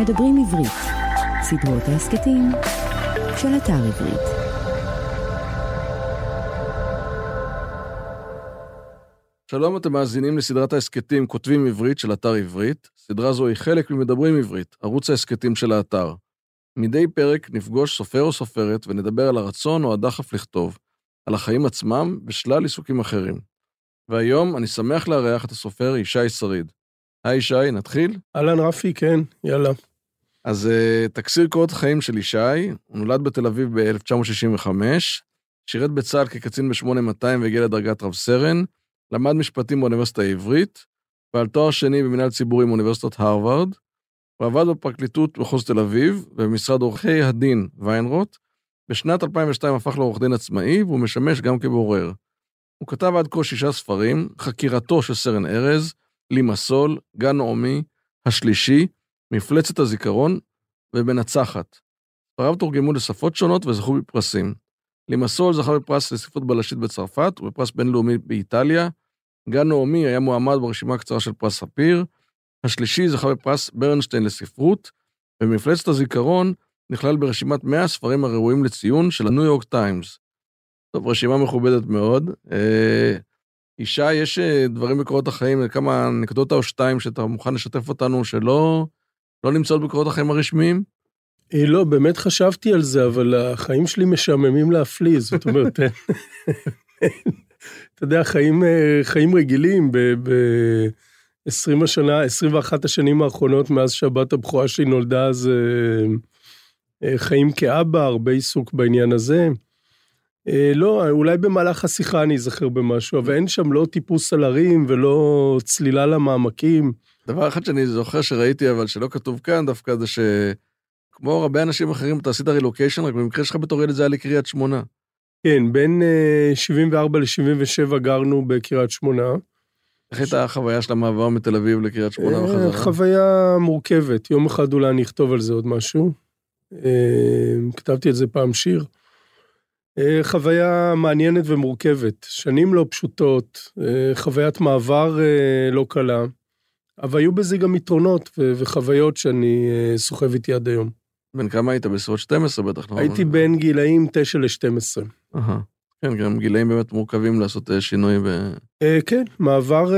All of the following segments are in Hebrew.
מדברים עברית, סדרות ההסכתים של אתר עברית. שלום, אתם מאזינים לסדרת ההסכתים כותבים עברית של אתר עברית. סדרה זו היא חלק ממדברים עברית, ערוץ ההסכתים של האתר. מדי פרק נפגוש סופר או סופרת ונדבר על הרצון או הדחף לכתוב, על החיים עצמם ושלל עיסוקים אחרים. והיום אני שמח לארח את הסופר ישי שריד. היי ישי, נתחיל? אהלן רפי, כן, יאללה. אז uh, תקציר קורות חיים של ישי, הוא נולד בתל אביב ב-1965, שירת בצה"ל כקצין ב-8200 והגיע לדרגת רב סרן, למד משפטים באוניברסיטה העברית, ועל תואר שני במנהל ציבורי מאוניברסיטת הרווארד, הוא עבד בפרקליטות מחוז תל אביב ובמשרד עורכי הדין ויינרוט. בשנת 2002 הפך לעורך דין עצמאי והוא משמש גם כבורר. הוא כתב עד כה שישה ספרים, חקירתו של סרן ארז, לימסול, גן נעמי, השלישי, מפלצת הזיכרון ומנצחת. ספריו תורגמו לשפות שונות וזכו בפרסים. לימסול זכה בפרס לספרות בלשית בצרפת ובפרס בינלאומי באיטליה. גן נעמי היה מועמד ברשימה הקצרה של פרס ספיר. השלישי זכה בפרס ברנשטיין לספרות, ומפלצת הזיכרון נכלל ברשימת 100 הספרים הראויים לציון של הניו יורק טיימס. טוב, רשימה מכובדת מאוד. אה, ישי, יש אה, דברים בקורות החיים, כמה אנקדוטה או שתיים שאתה מוכן לשתף אותנו שלא לא נמצאות בקורות החיים הרשמיים? אה, לא, באמת חשבתי על זה, אבל החיים שלי משעממים להפליא, זאת אומרת, אתה יודע, חיים, חיים רגילים, ב... ב 20 השנה, 21 השנים האחרונות מאז שהבת הבכורה שלי נולדה, זה חיים כאבא, הרבה עיסוק בעניין הזה. אה, לא, אולי במהלך השיחה אני אזכר במשהו, אבל אין שם לא טיפוס על הרים ולא צלילה למעמקים. דבר אחד שאני זוכר שראיתי, אבל שלא כתוב כאן דווקא, זה שכמו הרבה אנשים אחרים, אתה עשית רילוקיישן, רק במקרה שלך בתור ילד זה היה לקריית שמונה. כן, בין 74 אה, ל-77 גרנו בקריית שמונה. איך הייתה החוויה של המעבר מתל אביב לקריית שמונה אה, וחזרה? חוויה מורכבת, יום אחד אולי אני אכתוב על זה עוד משהו. כתבתי את זה פעם שיר. אה, חוויה מעניינת ומורכבת, שנים לא פשוטות, אה, חוויית מעבר אה, לא קלה, אבל היו בזה גם יתרונות וחוויות שאני סוחב איתי עד היום. בן כמה היית? בסביבות 12 בטח, נכון? הייתי בין גילאים 9 ל-12. כן, גם גילאים באמת מורכבים לעשות שינוי ב... כן, מעבר,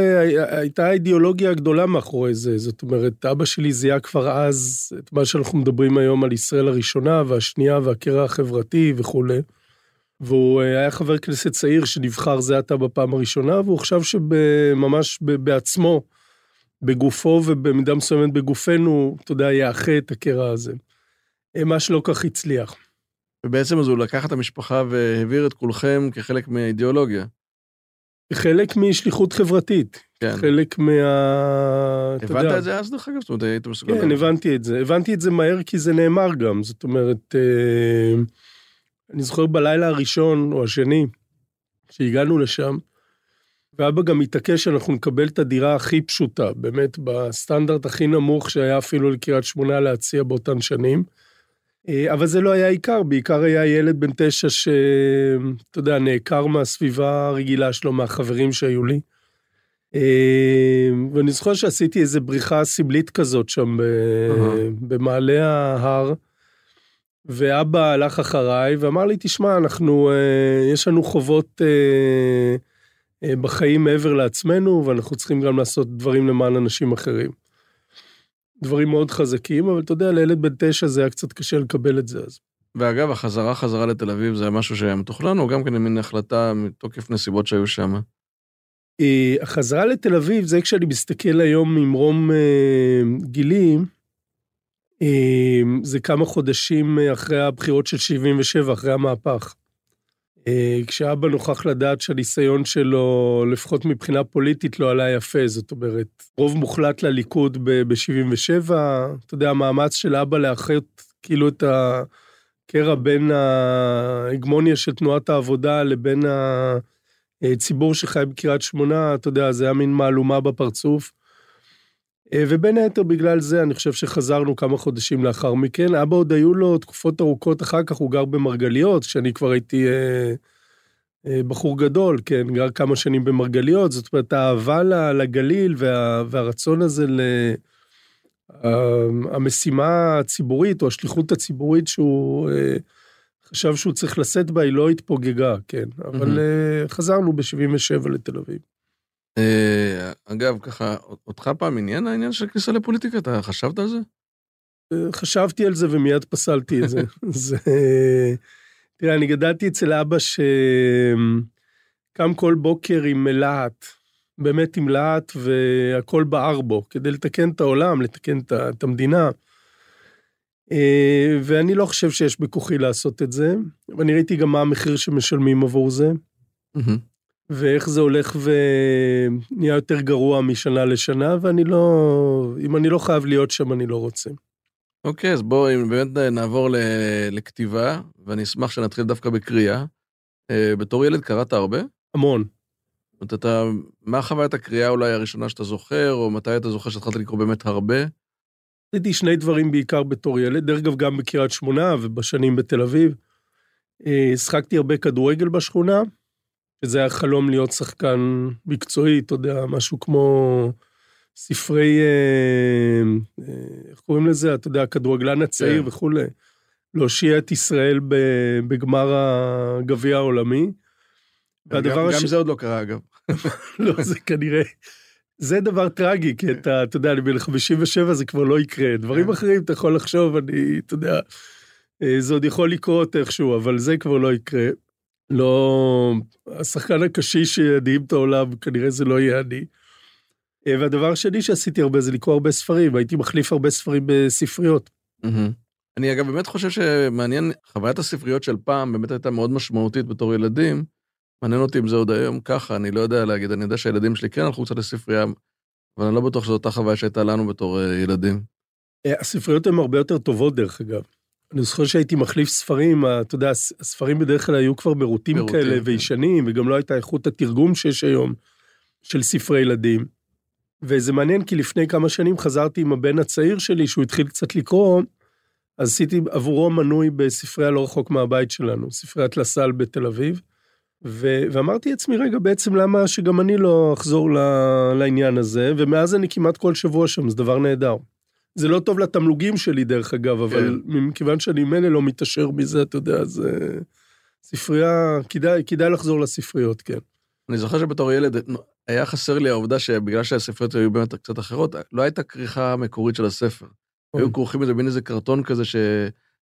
הייתה אידיאולוגיה גדולה מאחורי זה. זאת אומרת, אבא שלי זיהה כבר אז את מה שאנחנו מדברים היום על ישראל הראשונה והשנייה והקרע החברתי וכולי. והוא אה, היה חבר כנסת צעיר שנבחר זה עתה בפעם הראשונה, והוא חשב שממש בעצמו, בגופו ובמידה מסוימת בגופנו, אתה יודע, יאחה את הקרע הזה. אה, מה שלא כך הצליח. ובעצם אז הוא לקח את המשפחה והעביר את כולכם כחלק מהאידיאולוגיה. חלק משליחות חברתית. כן. חלק מה... הבנת את זה אז דרך אגב? זאת אומרת, היית מסוגל... כן, הבנתי את זה. הבנתי את זה מהר כי זה נאמר גם. זאת אומרת... אה... אני זוכר בלילה הראשון או השני, שהגענו לשם, ואבא גם התעקש שאנחנו נקבל את הדירה הכי פשוטה, באמת בסטנדרט הכי נמוך שהיה אפילו לקריית שמונה להציע באותן שנים. אה, אבל זה לא היה עיקר, בעיקר היה ילד בן תשע שאתה יודע, נעקר מהסביבה הרגילה שלו, מהחברים שהיו לי. אה, ואני זוכר שעשיתי איזו בריחה סמלית כזאת שם במעלה ההר. ואבא הלך אחריי ואמר לי, תשמע, אנחנו, אה, יש לנו חובות בחיים מעבר לעצמנו, ואנחנו צריכים גם לעשות דברים למען אנשים אחרים. דברים מאוד חזקים, אבל אתה יודע, לילד בן תשע זה היה קצת קשה לקבל את זה אז. ואגב, החזרה חזרה לתל אביב זה היה משהו שהיה מתוכנן, או גם כן מין החלטה מתוקף נסיבות שהיו שם? אה, החזרה לתל אביב, זה כשאני מסתכל היום ממרום אה, גילים, אמ, זה כמה חודשים אחרי הבחירות של 77, אחרי המהפך. אה, כשאבא נוכח לדעת שהניסיון שלו, לפחות מבחינה פוליטית, לא עלה יפה, זאת אומרת, רוב מוחלט לליכוד ב-77, אתה יודע, המאמץ של אבא לאחד כאילו את הקרע בין ההגמוניה של תנועת העבודה לבין הציבור שחי בקריית שמונה, אתה יודע, זה היה מין מהלומה בפרצוף. אה, ובין היתר בגלל זה אני חושב שחזרנו כמה חודשים לאחר מכן. אבא עוד היו לו תקופות ארוכות אחר כך, הוא גר במרגליות, כשאני כבר הייתי אה, אה, בחור גדול, כן, גר כמה שנים במרגליות, זאת אומרת, האהבה לגליל וה, והרצון הזה המשימה הציבורית או השליחות הציבורית שהוא אה, חשב שהוא צריך לשאת בה, היא לא התפוגגה, כן. אבל אה, חזרנו ב-77 לתל אביב. אה, אגב, ככה, אותך פעם עניין העניין של כניסה לפוליטיקה? אתה חשבת על זה? חשבתי על זה ומיד פסלתי את זה. זה... תראה, אני גדלתי אצל אבא שקם כל בוקר עם להט, באמת עם להט, והכל בער בו, כדי לתקן את העולם, לתקן את המדינה. אה, ואני לא חושב שיש בכוחי לעשות את זה, ואני ראיתי גם מה המחיר שמשלמים עבור זה, ואיך זה הולך ונהיה יותר גרוע משנה לשנה, ואני לא, אם אני לא חייב להיות שם, אני לא רוצה. אוקיי, okay, אז בואו באמת נעבור לכתיבה, ואני אשמח שנתחיל דווקא בקריאה. אה, בתור ילד קראת הרבה? המון. זאת אומרת, אתה, מה חוויית הקריאה אולי הראשונה שאתה זוכר, או מתי אתה זוכר שהתחלת לקרוא באמת הרבה? עשיתי שני דברים בעיקר בתור ילד, דרך אגב גם בקריית שמונה ובשנים בתל אביב. אה, שחקתי הרבה כדורגל בשכונה, שזה היה חלום להיות שחקן מקצועי, אתה יודע, משהו כמו ספרי, אה, אה, איך קוראים לזה? אתה יודע, הכדורגלן הצעיר כן. וכולי. להושיע את ישראל בגמר הגביע העולמי. והדבר גם, הש... גם זה עוד לא קרה, אגב. לא, זה כנראה... זה דבר טרגי, כי אתה, אתה יודע, אני בן 57, זה כבר לא יקרה. דברים כן. אחרים אתה יכול לחשוב, אני, אתה יודע, אה, זה עוד יכול לקרות איכשהו, אבל זה כבר לא יקרה. לא, השחקן הקשיש שידעים את העולם, כנראה זה לא יהיה אני. אה, והדבר השני שעשיתי הרבה זה לקרוא הרבה ספרים, הייתי מחליף הרבה ספרים בספריות. אני אגב באמת חושב שמעניין, חוויית הספריות של פעם באמת הייתה מאוד משמעותית בתור ילדים. מעניין אותי אם זה עוד היום ככה, אני לא יודע להגיד, אני יודע שהילדים שלי כן הלכו קצת לספרייה, אבל אני לא בטוח שזו אותה חוויה שהייתה לנו בתור אה, ילדים. אה, הספריות הן הרבה יותר טובות, דרך אגב. אני זוכר שהייתי מחליף ספרים, אתה יודע, הספרים בדרך כלל היו כבר מרוטים כאלה כן. וישנים, וגם לא הייתה איכות התרגום שיש היום של ספרי ילדים. וזה מעניין, כי לפני כמה שנים חזרתי עם הבן הצעיר שלי, שהוא התחיל קצת לקרוא, אז עשיתי עבורו מנוי בספרייה לא רחוק מהבית שלנו, ספריית לסל בתל אביב. ו- ואמרתי לעצמי, רגע, בעצם למה שגם אני לא אחזור ל- לעניין הזה, ומאז אני כמעט כל שבוע שם, זה דבר נהדר. זה לא טוב לתמלוגים שלי, דרך אגב, כן. אבל מכיוון שאני ממילא לא מתעשר מזה, אתה יודע, אז ספרייה, כדאי, כדאי לחזור לספריות, כן. אני זוכר שבתור ילד, היה חסר לי העובדה שבגלל שהספריות היו באמת קצת אחרות, לא הייתה כריכה מקורית של הספר. היו. כרוכים בזה בין איזה קרטון כזה ש...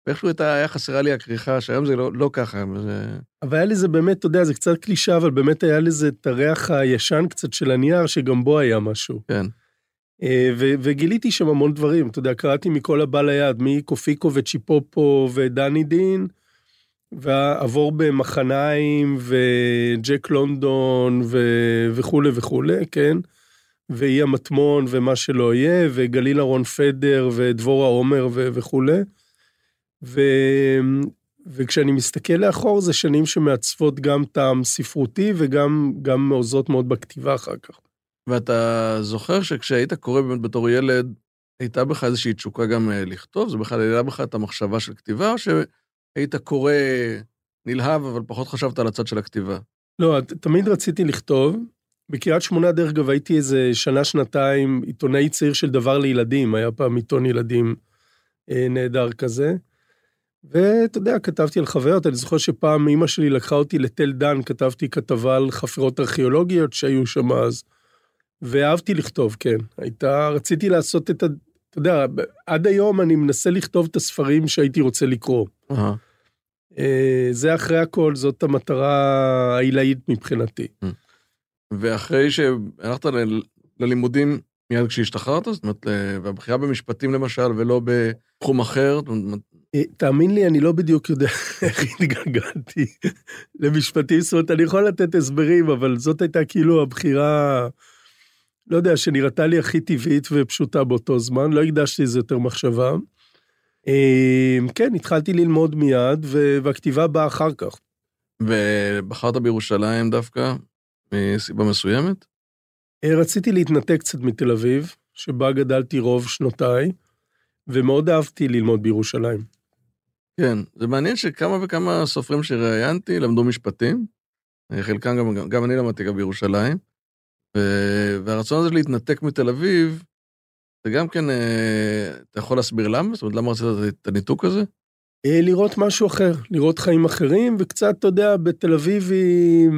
ואיכשהו היה חסרה לי הכריכה, שהיום זה לא, לא ככה. זה... אבל היה לזה באמת, אתה יודע, זה קצת קלישה, אבל באמת היה לזה את הריח הישן קצת של הנייר, שגם בו היה משהו. כן. אה, ו- וגיליתי שם המון דברים, אתה יודע, קראתי מכל הבא ליד, מקופיקו וצ'יפופו ודני דין, ועבור במחניים וג'ק לונדון ו- וכולי וכולי, כן? ואי המטמון ומה שלא יהיה, וגליל אהרון פדר ודבורה עומר ו- וכולי. ו... וכשאני מסתכל לאחור, זה שנים שמעצבות גם טעם ספרותי וגם גם עוזרות מאוד בכתיבה אחר כך. ואתה זוכר שכשהיית קורא באמת בתור ילד, הייתה בך איזושהי תשוקה גם אה, לכתוב? זה בכלל העלה בך את המחשבה של כתיבה, או שהיית קורא נלהב, אבל פחות חשבת על הצד של הכתיבה? לא, תמיד רציתי לכתוב. בקריית שמונה, דרך אגב, הייתי איזה שנה-שנתיים עיתונאי צעיר של דבר לילדים, היה פעם עיתון ילדים אה, נהדר כזה. ואתה יודע, כתבתי על חוויות, אני זוכר שפעם אמא שלי לקחה אותי לתל דן, כתבתי כתבה על חפירות ארכיאולוגיות שהיו שם אז, ואהבתי לכתוב, כן. הייתה, רציתי לעשות את ה... אתה יודע, עד היום אני מנסה לכתוב את הספרים שהייתי רוצה לקרוא. Uh-huh. זה אחרי הכל, זאת המטרה העילאית מבחינתי. Uh-huh. ואחרי שהלכת ללימודים מיד כשהשתחררת, זאת אומרת, והבחירה במשפטים למשל, ולא בתחום אחר, אה, תאמין לי, אני לא בדיוק יודע איך התגלגלתי למשפטים, זאת אומרת, אני יכול לתת הסברים, אבל זאת הייתה כאילו הבחירה, לא יודע, שנראתה לי הכי טבעית ופשוטה באותו זמן, לא הקדשתי לזה יותר מחשבה. אה, כן, התחלתי ללמוד מיד, והכתיבה באה אחר כך. ובחרת בירושלים דווקא, מסיבה מסוימת? אה, רציתי להתנתק קצת מתל אביב, שבה גדלתי רוב שנותיי, ומאוד אהבתי ללמוד בירושלים. כן, זה מעניין שכמה וכמה סופרים שראיינתי למדו משפטים, חלקם גם, גם אני למדתי גם בירושלים, והרצון הזה להתנתק מתל אביב, זה גם כן, אה, אתה יכול להסביר למה? זאת אומרת, למה רצית את הניתוק הזה? אה, לראות משהו אחר, לראות חיים אחרים, וקצת, אתה יודע, בתל אביב היא,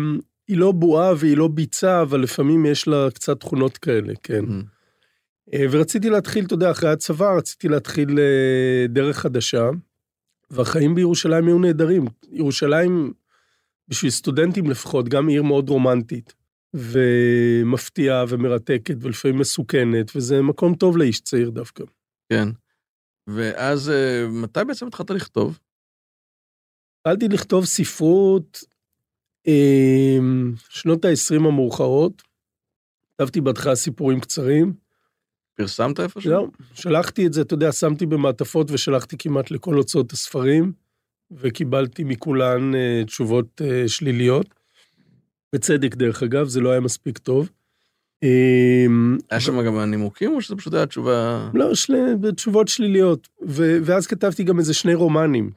היא לא בועה והיא לא ביצה, אבל לפעמים יש לה קצת תכונות כאלה, כן. Mm. אה, ורציתי להתחיל, אתה יודע, אחרי הצבא, רציתי להתחיל דרך חדשה, והחיים בירושלים היו נהדרים. ירושלים, בשביל סטודנטים לפחות, גם עיר מאוד רומנטית, ומפתיעה ומרתקת, ולפעמים מסוכנת, וזה מקום טוב לאיש צעיר דווקא. כן. ואז, אה, מתי בעצם התחלת לכתוב? התחלתי לכתוב ספרות אה, שנות ה-20 המאוחרות. כתבתי בהתחלה סיפורים קצרים. פרסמת איפשהו? לא, שלחתי את זה, אתה יודע, שמתי במעטפות ושלחתי כמעט לכל הוצאות הספרים, וקיבלתי מכולן אה, תשובות שליליות. בצדק, דרך אגב, זה לא היה מספיק טוב. אה, היה שם גם הנימוקים, או שזה פשוט היה תשובה... לא, של... תשובות שליליות. ו... ואז כתבתי גם איזה שני רומנים,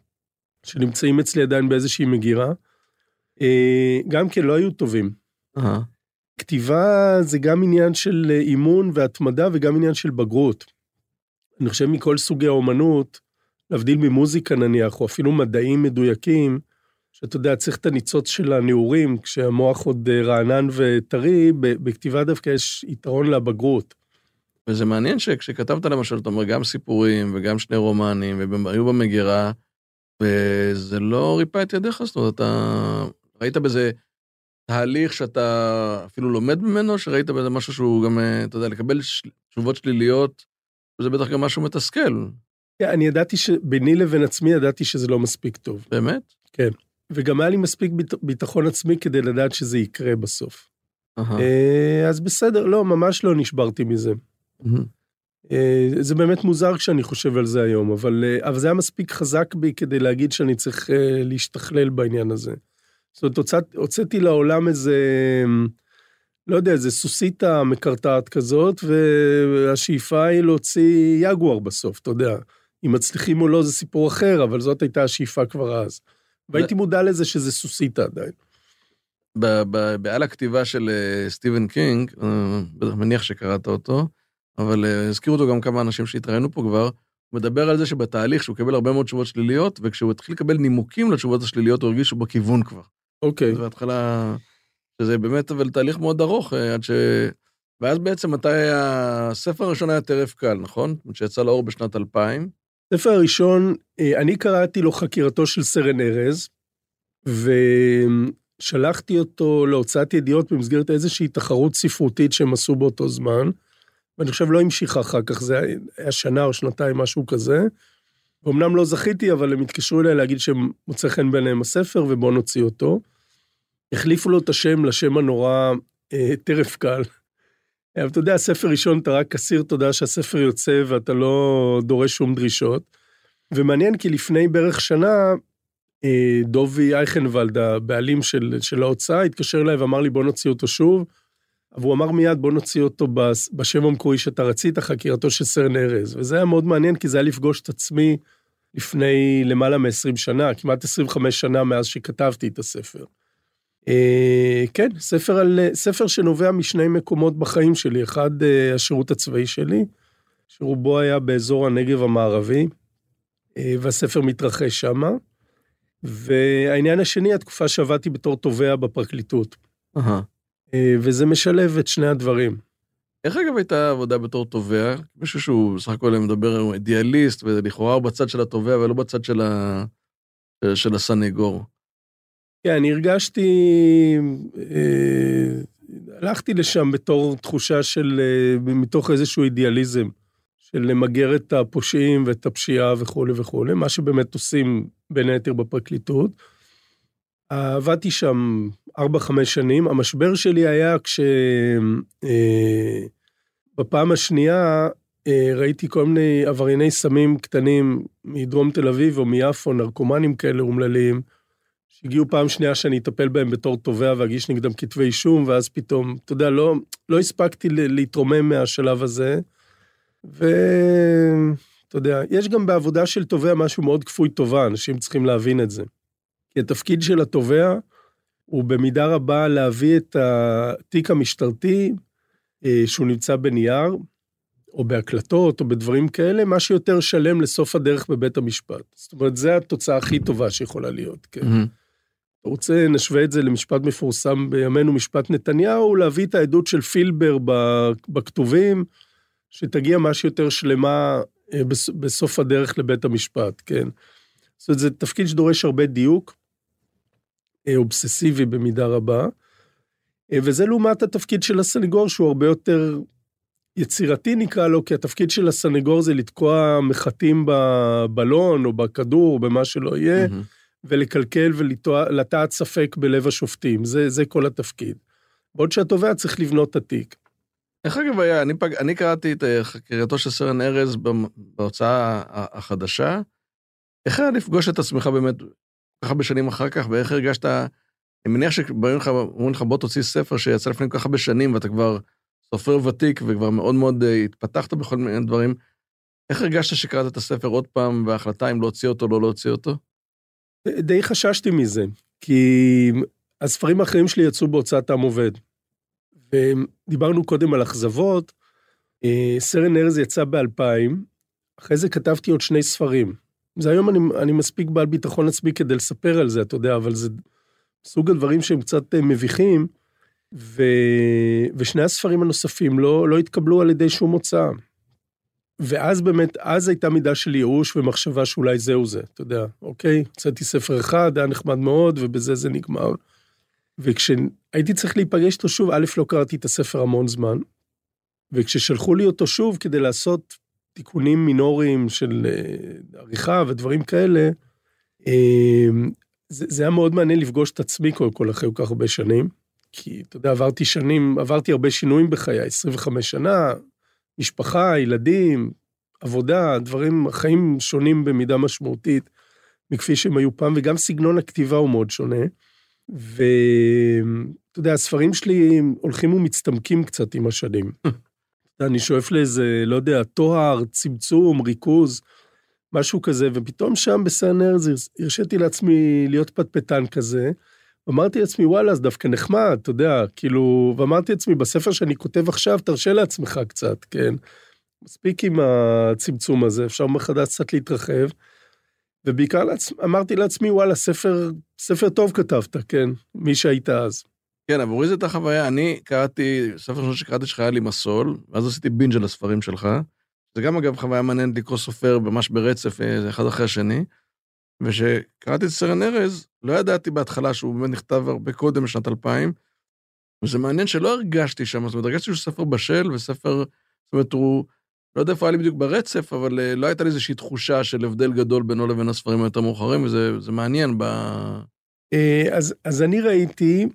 שנמצאים אצלי עדיין באיזושהי מגירה. אה, גם כן לא היו טובים. אה, כתיבה זה גם עניין של אה, אימון והתמדה וגם עניין של בגרות. אני חושב מכל סוגי האומנות, להבדיל ממוזיקה נניח, או אפילו מדעים מדויקים, שאתה יודע, צריך את הניצוץ של הנעורים, כשהמוח עוד אה, רענן וטרי, בכתיבה דווקא יש יתרון לבגרות. וזה מעניין שכשכתבת למשל, אתה אומר, גם סיפורים וגם שני רומנים, והם היו במגירה, וזה לא ריפא את ידיך, זאת אומרת, אתה ראית בזה תהליך שאתה אפילו לומד ממנו, שראית בזה משהו שהוא גם, אה, אתה יודע, לקבל. תשובות שליליות, וזה בטח גם משהו מתסכל, כן, אני ידעתי שביני לבין עצמי ידעתי שזה לא מספיק טוב. באמת? וגם היה לי מספיק ביט- ביטחון עצמי כדי לדעת שזה יקרה בסוף. אה, אז בסדר, לא, ממש לא נשברתי מזה. אה, זה באמת מוזר כשאני חושב על זה היום, אבל, אה, אבל זה היה מספיק חזק בי כדי להגיד שאני צריך להשתכלל בעניין הזה. זאת אומרת, הוצאת, הוצאתי לעולם איזה, לא יודע, איזה סוסיתא מקרטעת כזאת, והשאיפה היא להוציא יגואר בסוף, אתה יודע. אם מצליחים או לא זה סיפור אחר, אבל זאת הייתה השאיפה כבר אז. והייתי מודע לזה שזה סוסיתא עדיין. בעל הכתיבה של אה, סטיבן קינג, אה, בטח מניח שקראת אותו, אבל אה, הזכירו אותו גם כמה אנשים שהתראינו פה כבר, הוא מדבר על זה שבתהליך שהוא קיבל הרבה מאוד תשובות שליליות, וכשהוא התחיל לקבל נימוקים לתשובות השליליות, הוא הרגיש שהוא בכיוון כבר. אוקיי. אז בהתחלה, שזה באמת אבל תהליך מאוד ארוך, עד ש... ואז בעצם מתי. הספר הראשון היה טרף קל, נכון? שיצא לאור בשנת 2000. הספר הראשון, אה, אני קראתי לו חקירתו של סרן ארז, ושלחתי אותו להוצאת ידיעות במסגרת איזושהי תחרות ספרותית שהם עשו באותו זמן, ואני חושב לא המשיכה אחר כך, זה היה שנה או שנתיים, משהו כזה. אמנם לא זכיתי, אבל הם התקשרו אליי להגיד שמוצא חן בעיניהם הספר, ובואו נוציא אותו. החליפו לו את השם לשם הנורא אה, טרף קל. אבל אתה יודע, ספר ראשון, אתה רק אסיר תודה שהספר יוצא ואתה לא דורש שום דרישות. ומעניין כי לפני בערך שנה, אה, דובי אייכנוולד, הבעלים של, של ההוצאה, התקשר אליי ואמר לי, בוא נוציא אותו שוב. והוא אמר מיד, בוא נוציא אותו בשם המקורי שאתה רצית, חקירתו של סרן ארז. וזה היה מאוד מעניין, כי זה היה לפגוש את עצמי לפני למעלה מ-20 שנה, כמעט 25 שנה מאז שכתבתי את הספר. אה, כן, ספר, על, ספר שנובע משני מקומות בחיים שלי. אחד, אה, השירות הצבאי שלי, שרובו היה באזור הנגב המערבי, אה, והספר מתרחש שמה. והעניין השני, התקופה שעבדתי בתור תובע בפרקליטות. אה, וזה משלב את שני הדברים. איך אגב הייתה עבודה בתור תובע? מישהו שהוא בסך הכל מדבר, הוא אידיאליסט, ולכאורה הוא בצד של התובע ולא בצד של, ה... של הסנגור. כן, אני הרגשתי, אה, הלכתי לשם בתור תחושה של, אה, מתוך איזשהו אידיאליזם, של למגר את הפושעים ואת הפשיעה וכולי וכולי, מה שבאמת עושים בין היתר בפרקליטות. עבדתי שם 4-5 שנים, המשבר שלי היה כש... אה, בפעם השנייה אה, ראיתי כל מיני עברייני סמים קטנים מדרום תל אביב או מיפו, נרקומנים כאלה אומללים, שהגיעו פעם שנייה שאני אטפל בהם בתור תובע ואגיש נגדם כתבי אישום, ואז פתאום, אתה יודע, לא, לא הספקתי להתרומם מהשלב הזה. ואתה יודע, יש גם בעבודה של תובע משהו מאוד כפוי טובה, אנשים צריכים להבין את זה. כי התפקיד של התובע הוא במידה רבה להביא את התיק המשטרתי, אה, שהוא נמצא בנייר, או בהקלטות, או בדברים כאלה, מה שיותר שלם לסוף הדרך בבית המשפט. זאת אומרת, זו התוצאה הכי טובה שיכולה להיות, כן. מהמם. אתה רוצה, נשווה את זה למשפט מפורסם בימינו, משפט נתניהו, להביא את העדות של פילבר בכתובים, שתגיע מה שיותר שלמה אה, בס- בסוף הדרך לבית המשפט, כן. זאת אומרת, זה תפקיד שדורש הרבה דיוק, אה, אובססיבי במידה רבה, אה, וזה לעומת התפקיד של הסנגור, שהוא הרבה יותר יצירתי נקרא לו, כי התפקיד של הסנגור זה לתקוע מחטים בבלון או בכדור, במה שלא יהיה. מהמם. ולקלקל ולטעת ספק בלב השופטים, זה, זה כל התפקיד. בעוד שהתובע צריך לבנות את התיק. איך אגב היה, אני, פג... אני קראתי את אה, חקירתו של סרן ארז בהוצאה החדשה. איך היה לפגוש את עצמך באמת ככה בשנים אחר כך, ואיך הרגשת, אני מניח שבאים לך, אומרים לך בוא תוציא ספר שיצא לפני כל כך ואתה כבר סופר ותיק וכבר מאוד מאוד אה, התפתחת בכל מיני דברים. איך הרגשת שקראת את הספר עוד פעם, וההחלטה אם להוציא אותו או לא להוציא אותו? די חששתי מזה, כי הספרים האחרים שלי יצאו בהוצאת עם עובד. ודיברנו קודם על אכזבות, אה, סרן ארז יצא ב-2000, אחרי זה כתבתי עוד שני ספרים. זה היום אני, אני מספיק בעל ביטחון עצמי כדי לספר על זה, אתה יודע, אבל זה סוג הדברים שהם קצת אה, מביכים, ו... ושני הספרים הנוספים לא, לא התקבלו על ידי שום הוצאה. ואז באמת, אז הייתה מידה של ייאוש ומחשבה שאולי זהו זה, אתה יודע, אוקיי, הוצאתי ספר אחד, היה נחמד מאוד, ובזה זה נגמר. וכשהייתי צריך להיפגש איתו שוב, א', לא קראתי את הספר המון זמן, וכששלחו לי אותו שוב כדי לעשות תיקונים מינוריים של אה, עריכה ודברים כאלה, אה, זה, זה היה מאוד מעניין לפגוש את עצמי קודם כל אחרי כל כך הרבה שנים, כי אתה יודע, עברתי שנים, עברתי הרבה שינויים בחיי, 25 שנה, משפחה, ילדים, עבודה, דברים, חיים שונים במידה משמעותית מכפי שהם היו פעם, וגם סגנון הכתיבה הוא מאוד שונה. ואתה יודע, הספרים שלי הולכים ומצטמקים קצת עם השנים. אני שואף לאיזה, לא יודע, טוהר, צמצום, ריכוז, משהו כזה, ופתאום שם בסן ארז הרשיתי לעצמי להיות פטפטן כזה. אמרתי לעצמי, וואלה, זה דווקא נחמד, אתה יודע, כאילו, ואמרתי לעצמי, בספר שאני כותב עכשיו, תרשה לעצמך קצת, כן? מספיק עם הצמצום הזה, אפשר מחדש קצת להתרחב. ובעיקר לעצ... אמרתי לעצמי, וואלה, ספר, ספר טוב כתבת, כן? מי שהיית אז. כן, עבורי זו הייתה חוויה, אני קראתי, ספר ראשון שקראתי שלך היה לי מסול, ואז עשיתי בינג' על הספרים שלך. זה גם אגב חוויה מעניינת לקרוא סופר ממש ברצף, אה, אחד אחרי השני. וכשקראתי את סרן ארז, לא ידעתי בהתחלה שהוא באמת נכתב הרבה קודם, בשנת 2000, וזה מעניין שלא הרגשתי שם, זאת אומרת, הרגשתי שהוא ספר בשל, וספר, זאת אומרת, הוא, לא יודע איפה היה לי בדיוק ברצף, אבל אה, לא הייתה לי איזושהי תחושה של הבדל גדול בינו לבין הספרים היותר מאוחרים, וזה זה מעניין ב... אה, אז, אז אני ראיתי,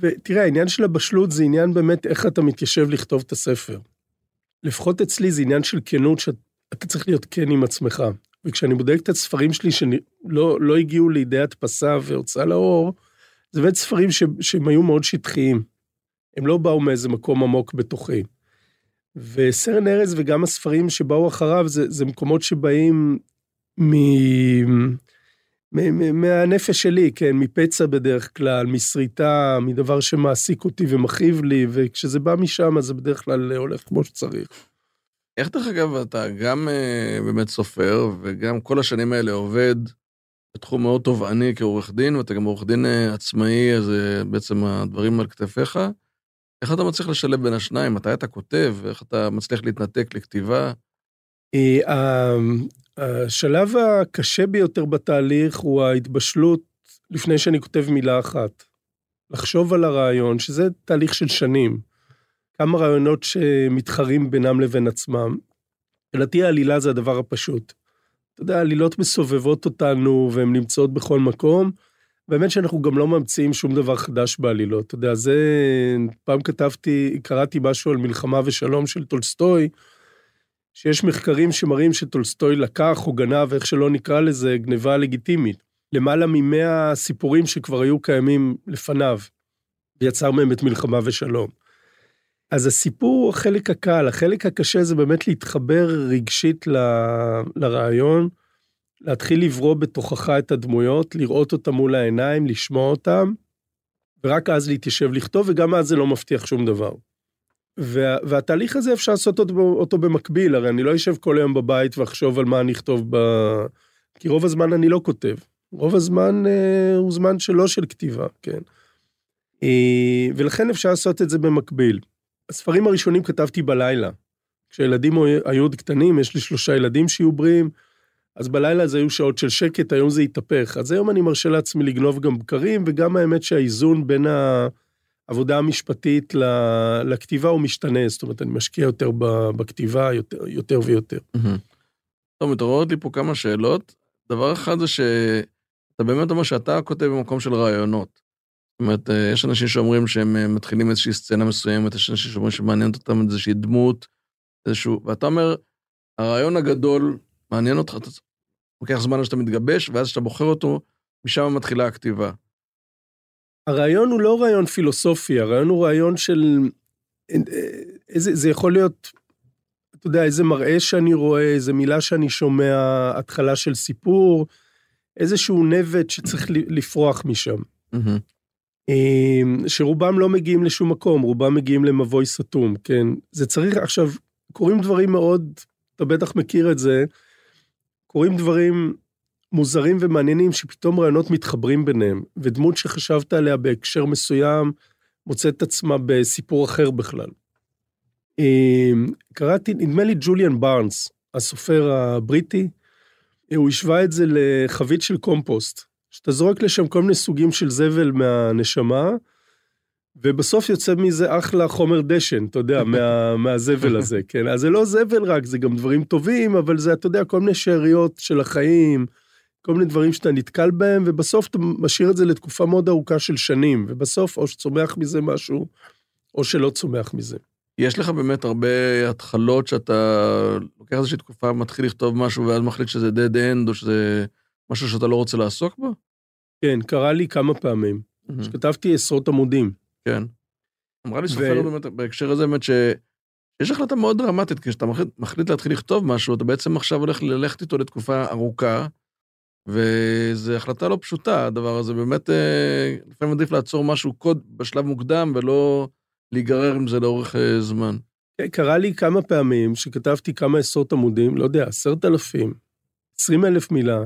ותראה, העניין של הבשלות זה עניין באמת איך אתה מתיישב לכתוב את הספר. לפחות אצלי זה עניין של כנות, שאתה צריך להיות כן עם עצמך. וכשאני בודק את הספרים שלי שלא לא הגיעו לידי הדפסה והוצאה לאור, זה באמת ספרים ש, שהם היו מאוד שטחיים. הם לא באו מאיזה מקום עמוק בתוכי. וסרן ארז וגם הספרים שבאו אחריו, זה, זה מקומות שבאים מ... מהנפש שלי, כן, מפצע בדרך כלל, משריטה, מדבר שמעסיק אותי ומכאיב לי, וכשזה בא משם, אז זה בדרך כלל הולך כמו שצריך. איך דרך אגב אתה גם uh, באמת סופר, וגם כל השנים האלה עובד בתחום מאוד תובעני כעורך דין, ואתה גם עורך דין uh, עצמאי, אז uh, בעצם הדברים על כתפיך. איך אתה מצליח לשלב בין השניים? מתי אתה כותב? איך אתה מצליח להתנתק לכתיבה? השלב הקשה ביותר בתהליך הוא ההתבשלות לפני שאני כותב מילה אחת. לחשוב על הרעיון, שזה תהליך של שנים. כמה רעיונות שמתחרים בינם לבין עצמם. לדעתי העלילה זה הדבר הפשוט. אתה יודע, עלילות מסובבות אותנו והן נמצאות בכל מקום. באמת שאנחנו גם לא ממציאים שום דבר חדש בעלילות. אתה יודע, זה... פעם כתבתי, קראתי משהו על מלחמה ושלום של טולסטוי, שיש מחקרים שמראים שטולסטוי לקח או גנב, איך שלא נקרא לזה, גניבה לגיטימית. למעלה ממאה סיפורים שכבר היו קיימים לפניו, ויצר מהם את מלחמה ושלום. אז הסיפור הוא החלק הקל, החלק הקשה זה באמת להתחבר רגשית ל... לרעיון, להתחיל לברוא בתוכך את הדמויות, לראות אותם מול העיניים, לשמוע אותם, ורק אז להתיישב לכתוב, וגם אז זה לא מבטיח שום דבר. וה, והתהליך הזה אפשר לעשות אותו, אותו במקביל, הרי אני לא אשב כל היום בבית ואחשוב על מה אני אכתוב ב... כי רוב הזמן אני לא כותב. רוב הזמן אה, הוא זמן שלא של כתיבה, כן. אה, ולכן אפשר לעשות את זה במקביל. הספרים הראשונים כתבתי בלילה. כשילדים היו עוד קטנים, יש לי שלושה ילדים שיהיו בריאים, אז בלילה זה היו שעות של שקט, היום זה התהפך. אז היום אני מרשה לעצמי לגנוב גם בקרים, וגם האמת שהאיזון בין העבודה המשפטית לכתיבה הוא משתנה, זאת אומרת, אני משקיע יותר בכתיבה, יותר, יותר ויותר. טוב, מתעוררות לי פה כמה שאלות. דבר אחד זה שאתה באמת אומר שאתה כותב במקום של רעיונות. זאת אומרת, אה, יש אנשים שאומרים שהם אה, מתחילים איזושהי סצנה מסוימת, יש אנשים שאומרים שמעניינת אותם איזושהי דמות, איזשהו, ואתה אומר, הרעיון הגדול מעניין אותך, אתה לוקח זמן עד שאתה מתגבש, ואז כשאתה בוחר אותו, משם מתחילה הכתיבה. הרעיון הוא לא רעיון פילוסופי, הרעיון הוא רעיון של... איזה, זה יכול להיות, אתה יודע, איזה מראה שאני רואה, איזה מילה שאני שומע, התחלה של סיפור, איזשהו נבט שצריך לפרוח משם. Mm-hmm. שרובם לא מגיעים לשום מקום, רובם מגיעים למבוי סתום, כן? זה צריך, עכשיו, קורים דברים מאוד, אתה בטח מכיר את זה, קורים דברים מוזרים ומעניינים שפתאום רעיונות מתחברים ביניהם, ודמות שחשבת עליה בהקשר מסוים מוצאת את עצמה בסיפור אחר בכלל. אמ, קראתי, נדמה לי ג'וליאן בארנס, הסופר הבריטי, הוא השווה את זה לחבית של קומפוסט, שאתה זורק לשם כל מיני סוגים של זבל מהנשמה, ובסוף יוצא מזה אחלה חומר דשן, אתה יודע, מה, מהזבל הזה, כן? אז זה לא זבל רק, זה גם דברים טובים, אבל זה, אתה יודע, כל מיני שאריות של החיים, כל מיני דברים שאתה נתקל בהם, ובסוף אתה משאיר את זה לתקופה מאוד ארוכה של שנים, ובסוף או שצומח מזה משהו, או שלא צומח מזה. יש לך באמת הרבה התחלות שאתה לוקח איזושהי תקופה, מתחיל לכתוב משהו, ואז מחליט שזה dead end, או שזה משהו שאתה לא רוצה לעסוק בו? כן, קרה לי כמה פעמים. Mm-hmm. שכתבתי עשרות עמודים. כן. אמרה לי סופר באמת בהקשר הזה, באמת שיש החלטה מאוד דרמטית, כשאתה מחליט, מחליט להתחיל לכתוב משהו, אתה בעצם עכשיו הולך ללכת איתו לתקופה ארוכה, וזו החלטה לא פשוטה, הדבר הזה. באמת, אה, לפעמים עדיף לעצור משהו קוד בשלב מוקדם, ולא להיגרר עם זה לאורך אה, זמן. כן, קרה לי כמה פעמים שכתבתי כמה עשרות עמודים, לא יודע, עשרת אלפים, עשרים אלף מילה,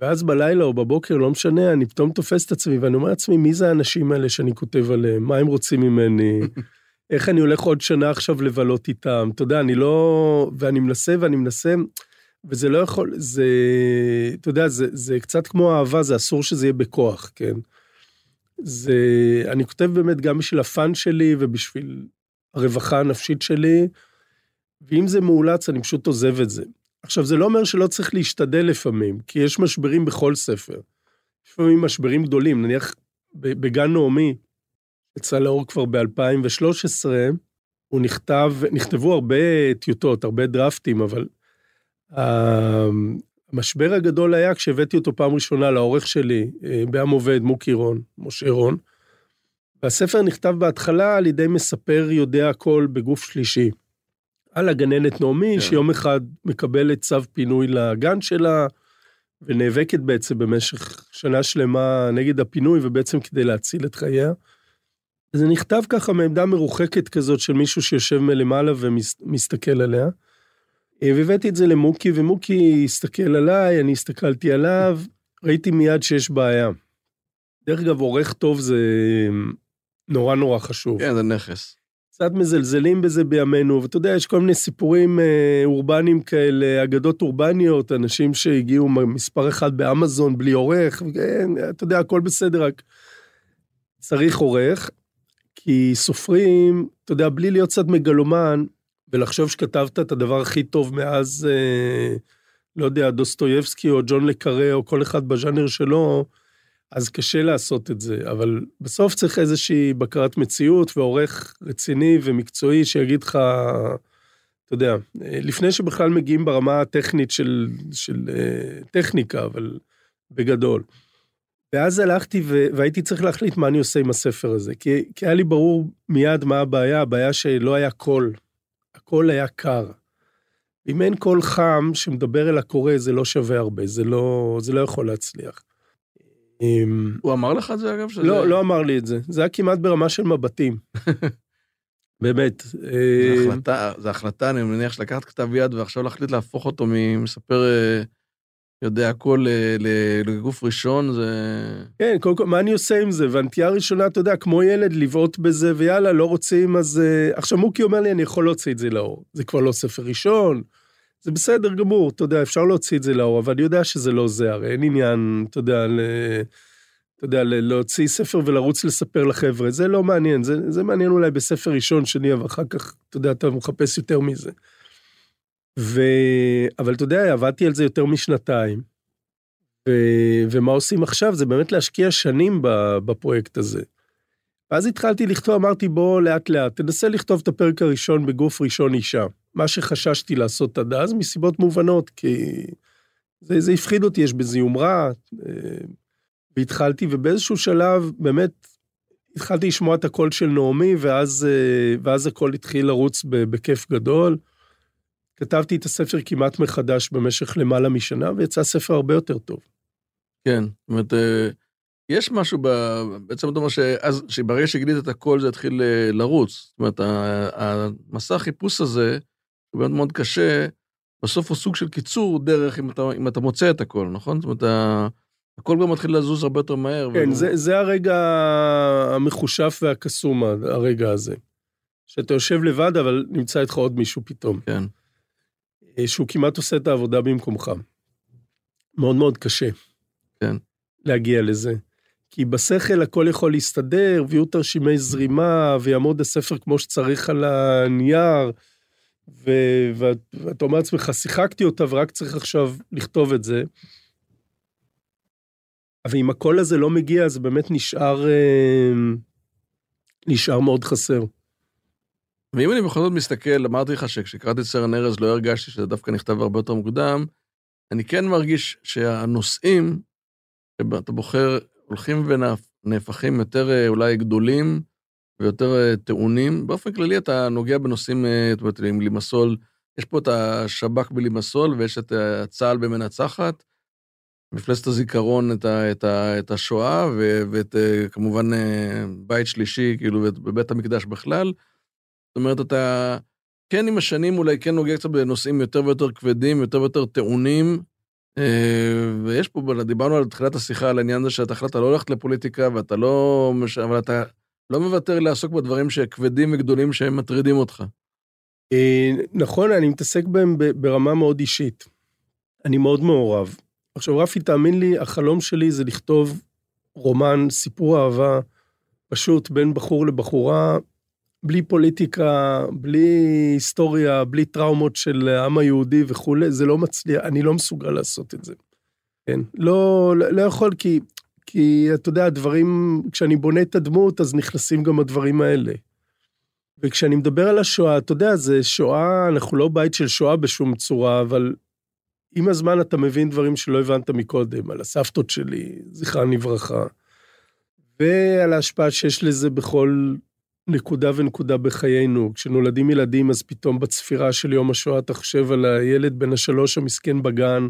ואז בלילה או בבוקר, לא משנה, אני פתאום תופס את עצמי ואני אומר לעצמי, מי זה האנשים האלה שאני כותב עליהם? מה הם רוצים ממני? איך אני הולך עוד שנה עכשיו לבלות איתם? אתה יודע, אני לא... ואני מנסה ואני מנסה, וזה לא יכול... זה... אתה יודע, זה, זה קצת כמו אהבה, זה אסור שזה יהיה בכוח, כן? זה... אני כותב באמת גם בשביל הפאן שלי ובשביל הרווחה הנפשית שלי, ואם זה מאולץ, אני פשוט עוזב את זה. עכשיו, זה לא אומר שלא צריך להשתדל לפעמים, כי יש משברים בכל ספר. לפעמים משברים גדולים, נניח בגן נעמי, יצא לאור כבר ב-2013, הוא נכתב, נכתבו הרבה טיוטות, הרבה דרפטים, אבל המשבר הגדול היה כשהבאתי אותו פעם ראשונה לעורך שלי, אה, בעם עובד, מוקי רון, משה רון, והספר נכתב בהתחלה על ידי מספר יודע הכל בגוף שלישי. על הגננת נעמי, כן. שיום אחד מקבלת צו פינוי לגן שלה, ונאבקת בעצם במשך שנה שלמה נגד הפינוי, ובעצם כדי להציל את חייה. זה נכתב ככה מעמדה מרוחקת כזאת של מישהו שיושב מלמעלה ומסתכל עליה. אה, והבאתי את זה למוקי, ומוקי הסתכל עליי, אני הסתכלתי עליו, ראיתי מיד שיש בעיה. דרך אגב, עורך טוב זה נורא נורא חשוב. כן, זה נכס. קצת מזלזלים בזה בימינו, ואתה יודע, יש כל מיני סיפורים אה, אורבניים כאלה, אגדות אורבניות, אנשים שהגיעו מספר אחד באמזון בלי עורך, כן, אתה יודע, הכל בסדר, רק צריך עורך, כי סופרים, אתה יודע, בלי להיות קצת מגלומן, ולחשוב שכתבת את הדבר הכי טוב מאז, אה, לא יודע, דוסטויבסקי או ג'ון לקארה או כל אחד בז'אנר שלו, אז קשה לעשות את זה, אבל בסוף צריך איזושהי בקרת מציאות ועורך רציני ומקצועי שיגיד לך, אתה יודע, לפני שבכלל מגיעים ברמה הטכנית של, של uh, טכניקה, אבל בגדול. ואז הלכתי ו... והייתי צריך להחליט מה אני עושה עם הספר הזה, כי, כי היה לי ברור מיד מה הבעיה, הבעיה שלא היה קול, הקול היה קר. אם אין קול חם שמדבר אל הקורא, זה לא שווה הרבה, זה לא, זה לא יכול להצליח. הוא אמר לך את זה אגב? שזה... לא, לא אמר לי את זה. זה היה כמעט ברמה של מבטים. באמת. זו אה, החלטה, זו החלטה, אני מניח, של לקחת כתב יד ועכשיו להחליט להפוך אותו ממספר אה, יודע הכל ל- ל- לגוף ראשון, זה... כן, קודם כל, מה אני עושה עם זה? והנטייה הראשונה, אתה יודע, כמו ילד, לבעוט בזה, ויאללה, לא רוצים, אז... אה, עכשיו, מוקי אומר לי, אני יכול להוציא את זה לאור. זה כבר לא ספר ראשון, זה בסדר גמור, אתה יודע, אפשר להוציא את זה לאור, אבל אני יודע שזה לא זה, הרי אין עניין, אתה יודע, ל... אתה יודע, להוציא ספר ולרוץ לספר לחבר'ה, זה לא מעניין, זה, זה מעניין אולי בספר ראשון, שני, אבל אחר כך, אתה יודע, אתה מחפש יותר מזה. ו... אבל אתה יודע, עבדתי על זה יותר משנתיים. ו... ומה עושים עכשיו? זה באמת להשקיע שנים בפרויקט הזה. ואז התחלתי לכתוב, אמרתי, בוא לאט לאט, תנסה לכתוב את הפרק הראשון בגוף ראשון אישה. מה שחששתי לעשות עד אז, מסיבות מובנות, כי זה, זה הפחיד אותי, יש בזיהום רע. אה, והתחלתי, ובאיזשהו שלב, באמת, התחלתי לשמוע את הקול של נעמי, ואז, אה, ואז הכל התחיל לרוץ בכיף גדול. כתבתי את הספר כמעט מחדש במשך למעלה משנה, ויצא ספר הרבה יותר טוב. כן, זאת אומרת, אה, יש משהו ב... בעצם אתה אומר שאז, שברגע שגילית את הכל זה התחיל לרוץ. זאת אומרת, המסע החיפוש הזה, באמת מאוד קשה, בסוף הוא סוג של קיצור דרך אם אתה, אם אתה מוצא את הכל, נכון? זאת אומרת, הכל גם מתחיל לזוז הרבה יותר מהר. כן, והוא- זה, זה הרגע המחושף והקסום, הרגע הזה. שאתה יושב לבד, אבל נמצא איתך עוד מישהו פתאום. כן, אה, שהוא כמעט עושה את העבודה במקומך. מאוד מאוד קשה. כן. להגיע לזה. כי בשכל הכל יכול להסתדר, ויהיו תרשימי זרימה, ויעמוד הספר כמו שצריך על הנייר, ו... ואת, ואתה אומר לעצמך, שיחקתי אותה ורק צריך עכשיו לכתוב את זה. אבל אם הקול הזה לא מגיע, זה באמת נשאר, אה, נשאר מאוד חסר. ואם אני בכל זאת מסתכל, אמרתי לך שכשקראתי את סרן ארז לא הרגשתי שזה דווקא נכתב הרבה יותר מוקדם, אני כן מרגיש שהנושאים שאתה בוחר הולכים ונהפכים יותר אה, אולי גדולים ויותר אה, טעונים. באופן כללי אתה נוגע בנושאים, אה, זאת אומרת, עם לימסול, יש פה את השב"כ בלימסול ויש את אה, צה"ל במנצחת, מפלסת הזיכרון את, ה, את, ה, את השואה ו, ואת כמובן בית שלישי, כאילו, בבית המקדש בכלל. זאת אומרת, אתה כן עם השנים אולי כן נוגע קצת בנושאים יותר ויותר כבדים, יותר ויותר טעונים, ויש פה, דיברנו על תחילת השיחה, על העניין הזה שאתה החלטת לא ללכת לפוליטיקה, ואתה לא, אבל אתה לא מוותר לעסוק בדברים שכבדים וגדולים שהם מטרידים אותך. אה, נכון, אני מתעסק בהם ברמה מאוד אישית. אני מאוד מעורב. עכשיו, רפי, תאמין לי, החלום שלי זה לכתוב רומן, סיפור אהבה, פשוט בין בחור לבחורה, בלי פוליטיקה, בלי היסטוריה, בלי טראומות של העם היהודי וכולי, זה לא מצליח, אני לא מסוגל לעשות את זה. כן, לא, לא, לא יכול כי, כי אתה יודע, הדברים, כשאני בונה את הדמות, אז נכנסים גם הדברים האלה. וכשאני מדבר על השואה, אתה יודע, זה שואה, אנחנו לא בית של שואה בשום צורה, אבל עם הזמן אתה מבין דברים שלא הבנת מקודם, על הסבתות שלי, זכרן לברכה, ועל ההשפעה שיש לזה בכל נקודה ונקודה בחיינו. כשנולדים ילדים, אז פתאום בצפירה של יום השואה אתה חושב על הילד בן השלוש המסכן בגן,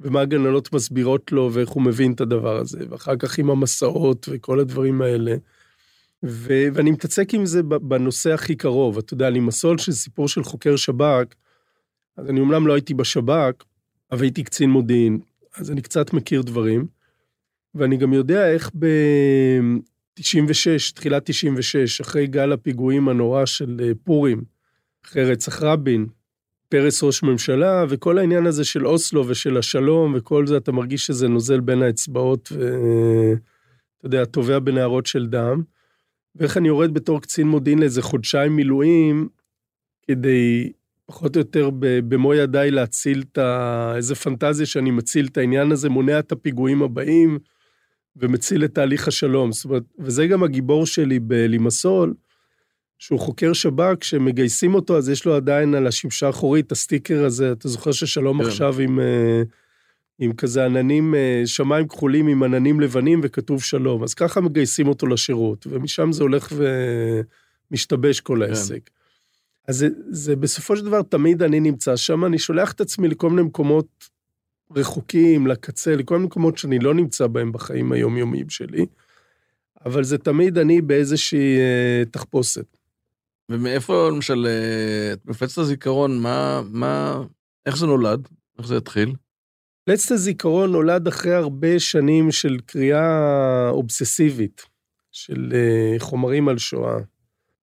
ומה הגננות מסבירות לו, ואיך הוא מבין את הדבר הזה, ואחר כך עם המסעות וכל הדברים האלה. ו- ואני מתעסק עם זה בנושא הכי קרוב. אתה יודע, אני מסול של סיפור של חוקר שב"כ, אז אני אומנם לא הייתי בשב"כ, אבל הייתי קצין מודיעין, אז אני קצת מכיר דברים, ואני גם יודע איך ב-96, תחילת 96, אחרי גל הפיגועים הנורא של אה, פורים, אחרי רצח רבין, פרס ראש ממשלה, וכל העניין הזה של אוסלו ושל השלום וכל זה, אתה מרגיש שזה נוזל בין האצבעות, ואתה יודע, טובע בנהרות של דם. ואיך אני יורד בתור קצין מודיעין לאיזה חודשיים מילואים, כדי פחות או יותר במו ידיי להציל את ה... איזה פנטזיה שאני מציל את העניין הזה, מונע את הפיגועים הבאים, ומציל את תהליך השלום. זאת אומרת, וזה גם הגיבור שלי בלימסול, שהוא חוקר שב"כ, כשמגייסים אותו, אז יש לו עדיין על השמשה האחורית את הסטיקר הזה, אתה זוכר ששלום כן. עכשיו עם, אה, עם כזה עננים, אה, שמיים כחולים עם עננים לבנים וכתוב שלום. אז ככה מגייסים אותו לשירות, ומשם זה הולך ומשתבש כל העסק. אז זה, זה בסופו של דבר תמיד אני נמצא שם, אני שולח את עצמי לכל מיני מקומות רחוקים, לקצה, לכל מיני מקומות שאני לא נמצא בהם בחיים היומיומיים שלי, אבל זה תמיד אני באיזושהי אה, תחפושת. ומאיפה, למשל, אה, את מפלצת הזיכרון, מה, מה, איך זה נולד? איך זה התחיל? מפלצת הזיכרון נולד אחרי הרבה שנים של קריאה אובססיבית של אה, חומרים על שואה.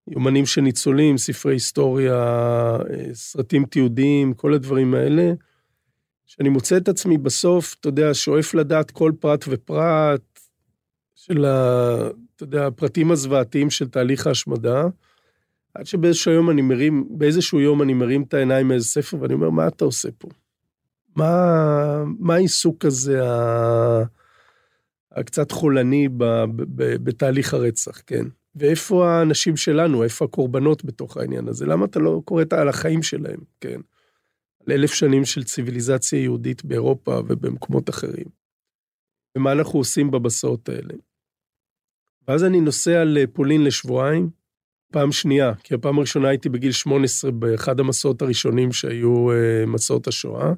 יומנים של ניצולים, ספרי היסטוריה, אה, סרטים תיעודיים, כל הדברים האלה. שאני מוצא את עצמי בסוף, אתה יודע, שואף לדעת כל פרט ופרט של ה... אתה יודע, הפרטים הזוועתיים של תהליך ההשמדה, עד שבאיזשהו יום אני מרים, באיזשהו יום אני מרים את העיניים מאיזה ספר ואני אומר, מה אתה עושה פה? מה, מה העיסוק הזה. הקצת חולני ב, ב, ב, בתהליך הרצח, כן? ואיפה האנשים שלנו, איפה הקורבנות בתוך העניין הזה? למה אתה לא קורא על החיים שלהם, כן? על אלף שנים של ציוויליזציה יהודית באירופה ובמקומות אחרים. ומה אנחנו עושים במסעות האלה. ואז אני נוסע לפולין לשבועיים, פעם שנייה, כי הפעם הראשונה הייתי בגיל 18 באחד המסעות הראשונים שהיו uh, מסעות השואה,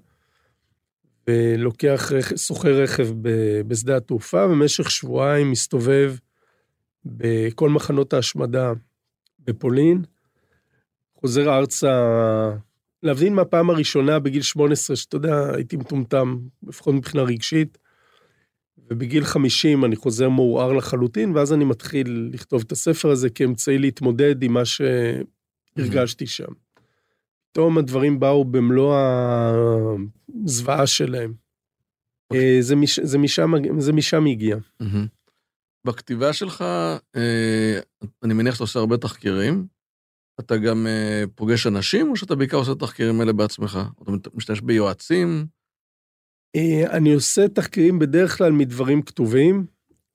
ולוקח, סוחר רכב בשדה התעופה, במשך שבועיים מסתובב בכל מחנות ההשמדה בפולין, חוזר ארצה, להבין מהפעם הראשונה בגיל 18, שאתה יודע, הייתי מטומטם, לפחות מבחינה רגשית, ובגיל 50 אני חוזר מעורער לחלוטין, ואז אני מתחיל לכתוב את הספר הזה כאמצעי להתמודד עם מה שהרגשתי שם. פתאום הדברים באו במלוא הזוועה שלהם. Okay. אוקיי. אה, זה, מש, זה, משם, זה משם הגיע. בכתיבה שלך, אה, אני מניח שאתה עושה הרבה תחקירים. אתה גם אה, פוגש אנשים, או שאתה בעיקר עושה תחקירים האלה בעצמך? אתה משתמש ביועצים? אני עושה תחקירים בדרך כלל מדברים כתובים,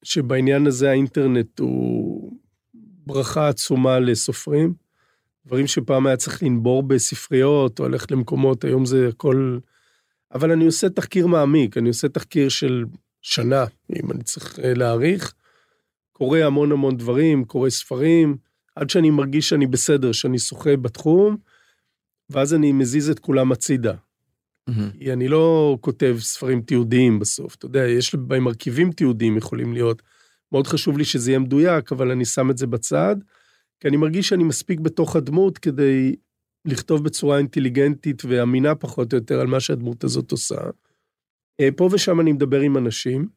שבעניין הזה האינטרנט הוא ברכה עצומה לסופרים. דברים שפעם היה צריך לנבור בספריות או ללכת למקומות, היום זה הכל... אבל אני עושה תחקיר מעמיק, אני עושה תחקיר של שנה, אם אני צריך אה, להעריך. קורא המון המון דברים, קורא ספרים, עד שאני מרגיש שאני בסדר, שאני שוחה בתחום, ואז אני מזיז את כולם הצידה. Mm-hmm. כי אני לא כותב ספרים תיעודיים בסוף, אתה יודע, יש בהם מרכיבים תיעודיים יכולים להיות. מאוד חשוב לי שזה יהיה מדויק, אבל אני שם את זה בצד. כי אני מרגיש שאני מספיק בתוך הדמות כדי לכתוב בצורה אינטליגנטית ואמינה פחות או יותר על מה שהדמות הזאת עושה. אה, פה ושם אני מדבר עם אנשים.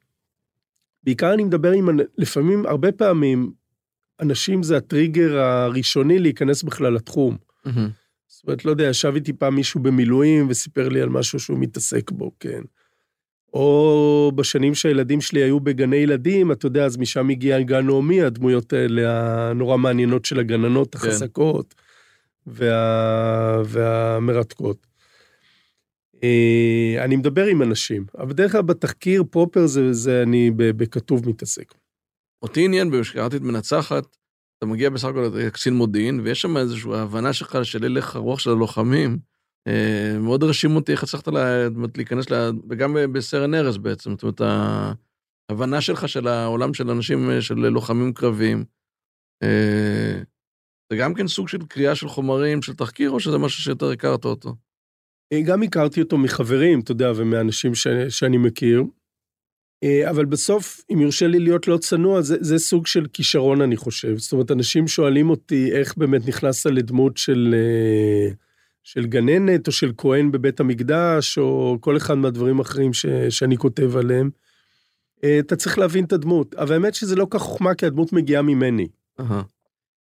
בעיקר אני מדבר עם, לפעמים, הרבה פעמים, אנשים זה הטריגר הראשוני להיכנס בכלל לתחום. Mm-hmm. זאת אומרת, לא יודע, ישב איתי פעם מישהו במילואים וסיפר לי על משהו שהוא מתעסק בו, כן. או בשנים שהילדים שלי היו בגני ילדים, אתה יודע, אז משם הגיע גן נעמי, הדמויות האלה הנורא מעניינות של הגננות כן. החזקות וה... והמרתקות. אה, אני מדבר עם אנשים, אבל בדרך כלל בתחקיר פרופר זה, זה אני בכתוב מתעסק. אותי עניין, כשקראתי את מנצחת, אתה מגיע בסך הכל לקצין מודיעין, ויש שם איזושהי הבנה שלך של הלך הרוח של הלוחמים, אה, מאוד הרשים אותי איך הצלחת לה, להיכנס, לה, וגם בסרן ארז בעצם, זאת אומרת, ההבנה שלך של העולם של אנשים, של לוחמים קרביים, אה, זה גם כן סוג של קריאה של חומרים, של תחקיר, או שזה משהו שיותר הכרת אותו? אה, גם הכרתי אותו מחברים, אתה יודע, ומאנשים ש, שאני מכיר. אבל בסוף, אם יורשה לי להיות לא צנוע, זה, זה סוג של כישרון, אני חושב. זאת אומרת, אנשים שואלים אותי איך באמת נכנסת לדמות של... של גננת או של כהן בבית המקדש, או כל אחד מהדברים האחרים ש, שאני כותב עליהם. אה, אתה צריך להבין את הדמות, אבל האמת שזה לא כך חוכמה, כי הדמות מגיעה ממני. Uh-huh.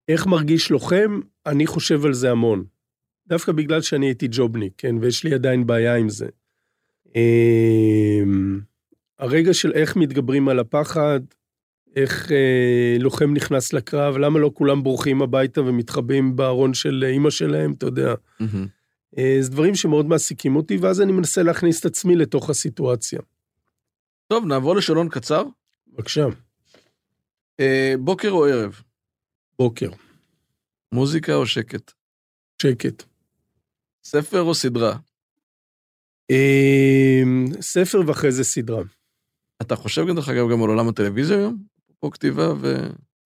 איך מרגיש לוחם? אני חושב על זה המון. דווקא בגלל שאני הייתי ג'ובניק, כן, ויש לי עדיין בעיה עם זה. הרגע של איך מתגברים על הפחד, איך אה, לוחם נכנס לקרב, למה לא כולם בורחים הביתה ומתחבאים בארון של אימא שלהם, אתה יודע. Mm-hmm. אה, זה דברים שמאוד מעסיקים אותי, ואז אני מנסה להכניס את עצמי לתוך הסיטואציה. טוב, נעבור לשאלון קצר. בבקשה. אה, בוקר או ערב? בוקר. מוזיקה או שקט? שקט. ספר או סדרה? אה, ספר ואחרי זה סדרה. אתה חושב, דרך אגב, גם על עולם הטלוויזיה היום? פה כתיבה ו...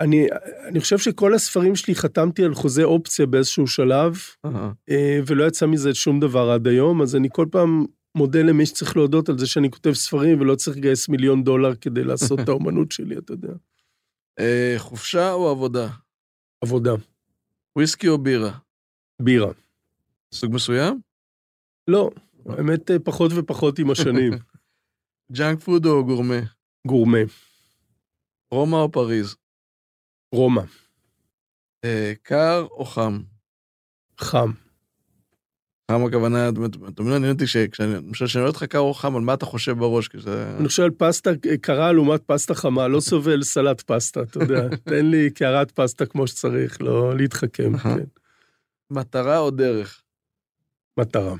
אני, אני חושב שכל הספרים שלי חתמתי על חוזה אופציה באיזשהו שלב, uh-huh. ולא יצא מזה שום דבר עד היום, אז אני כל פעם מודה למי שצריך להודות על זה שאני כותב ספרים ולא צריך לגייס מיליון דולר כדי לעשות את האומנות שלי, אתה יודע. אה, חופשה או עבודה? עבודה. וויסקי או בירה? בירה. סוג מסוים? לא, האמת אה, פחות ופחות עם השנים. junk food או גורמה? גורמה. רומא או פריז? רומא. אה, קר או חם? חם. חם הכוונה, אתה מבין, מעניין אותי שכשאני אומר לך קר או חם, על מה אתה חושב בראש? כי זה... אני חושב על פסטה קרה לעומת פסטה חמה, לא סובל סלט פסטה, אתה יודע. תן לי קערת פסטה כמו שצריך, לא להתחכם. כן. מטרה או דרך? מטרה.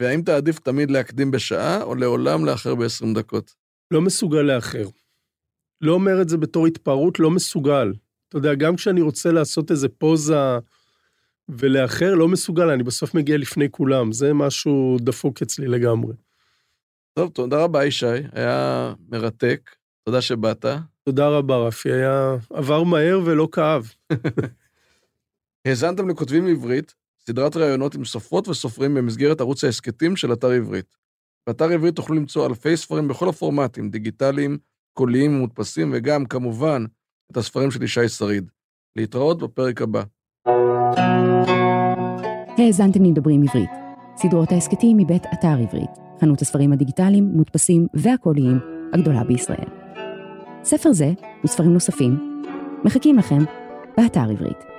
והאם תעדיף תמיד להקדים בשעה, או לעולם לאחר ב-20 דקות? לא מסוגל לאחר. לא אומר את זה בתור התפרעות, לא מסוגל. אתה יודע, גם כשאני רוצה לעשות איזה פוזה ולאחר, לא מסוגל, אני בסוף מגיע לפני כולם. זה משהו דפוק אצלי לגמרי. טוב, תודה רבה, ישי, היה מרתק. תודה שבאת. תודה רבה, רפי, היה עבר מהר ולא כאב. האזנתם לכותבים עברית, סדרת ראיונות עם סופרות וסופרים במסגרת ערוץ ההסכתים של אתר עברית. באתר עברית תוכלו למצוא אלפי ספרים בכל הפורמטים, דיגיטליים, קוליים ומודפסים, וגם, כמובן, את הספרים של ישי שריד. להתראות בפרק הבא. האזנתם לדברים עברית. סדרות ההסכתים מבית אתר עברית, חנות הספרים הדיגיטליים, מודפסים והקוליים הגדולה בישראל. ספר זה וספרים נוספים מחכים לכם באתר עברית.